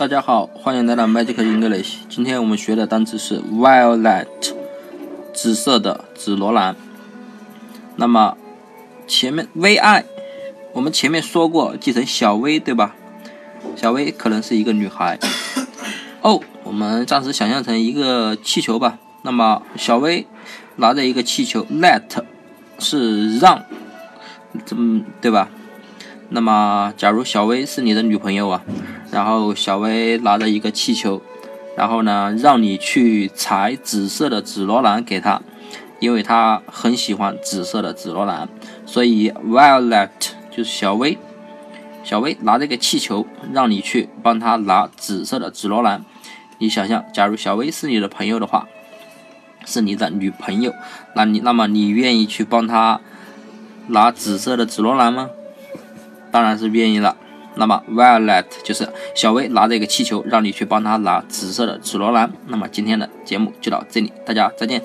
大家好，欢迎来到 Magic English。今天我们学的单词是 violet，紫色的紫罗兰。那么前面 vi，我们前面说过记成小薇对吧？小薇可能是一个女孩。哦，我们暂时想象成一个气球吧。那么小薇拿着一个气球，let 是让，怎么对吧？那么假如小薇是你的女朋友啊？然后小薇拿着一个气球，然后呢，让你去采紫色的紫罗兰给她，因为她很喜欢紫色的紫罗兰，所以 Violet 就是小薇。小薇拿着个气球，让你去帮她拿紫色的紫罗兰。你想象，假如小薇是你的朋友的话，是你的女朋友，那你那么你愿意去帮她拿紫色的紫罗兰吗？当然是愿意了。那么，violet 就是小薇拿着一个气球，让你去帮她拿紫色的紫罗兰。那么今天的节目就到这里，大家再见。